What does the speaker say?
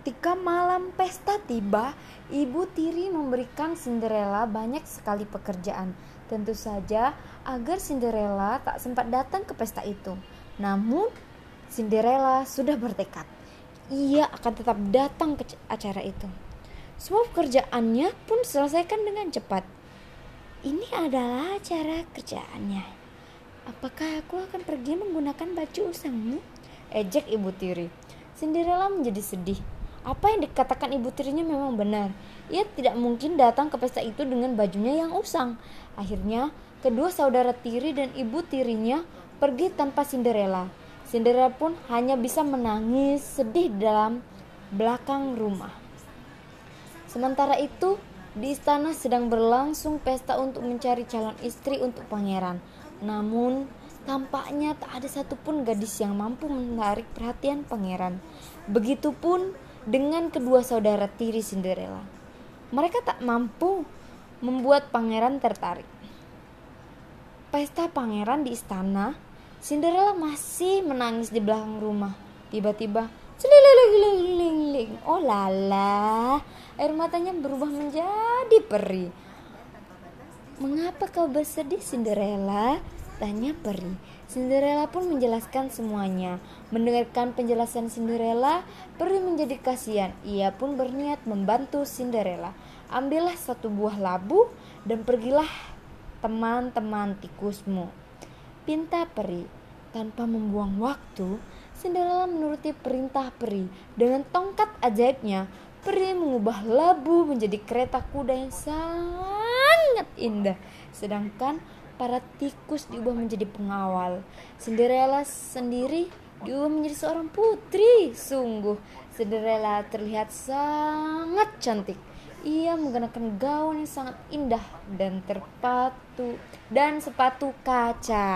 Ketika malam pesta tiba, Ibu Tiri memberikan Cinderella banyak sekali pekerjaan. Tentu saja agar Cinderella tak sempat datang ke pesta itu. Namun, Cinderella sudah bertekad. Ia akan tetap datang ke acara itu. Semua pekerjaannya pun selesaikan dengan cepat. Ini adalah cara kerjaannya. Apakah aku akan pergi menggunakan baju usangmu? Ejek Ibu Tiri. Cinderella menjadi sedih apa yang dikatakan ibu tirinya memang benar. Ia tidak mungkin datang ke pesta itu dengan bajunya yang usang. Akhirnya, kedua saudara tiri dan ibu tirinya pergi tanpa Cinderella. Cinderella pun hanya bisa menangis sedih dalam belakang rumah. Sementara itu, di istana sedang berlangsung pesta untuk mencari calon istri untuk pangeran. Namun, tampaknya tak ada satupun gadis yang mampu menarik perhatian pangeran. Begitupun dengan kedua saudara tiri Cinderella. Mereka tak mampu membuat pangeran tertarik. Pesta pangeran di istana, Cinderella masih menangis di belakang rumah. Tiba-tiba, celiling oh lala, air matanya berubah menjadi peri. Mengapa kau bersedih Cinderella? Tanya peri. Cinderella pun menjelaskan semuanya. Mendengarkan penjelasan Cinderella, Peri menjadi kasihan. Ia pun berniat membantu Cinderella. Ambillah satu buah labu dan pergilah teman-teman tikusmu. Pinta Peri. Tanpa membuang waktu, Cinderella menuruti perintah Peri. Dengan tongkat ajaibnya, Peri mengubah labu menjadi kereta kuda yang sangat indah. Sedangkan para tikus diubah menjadi pengawal. Cinderella sendiri diubah menjadi seorang putri. Sungguh, Cinderella terlihat sangat cantik. Ia menggunakan gaun yang sangat indah dan terpatu dan sepatu kaca.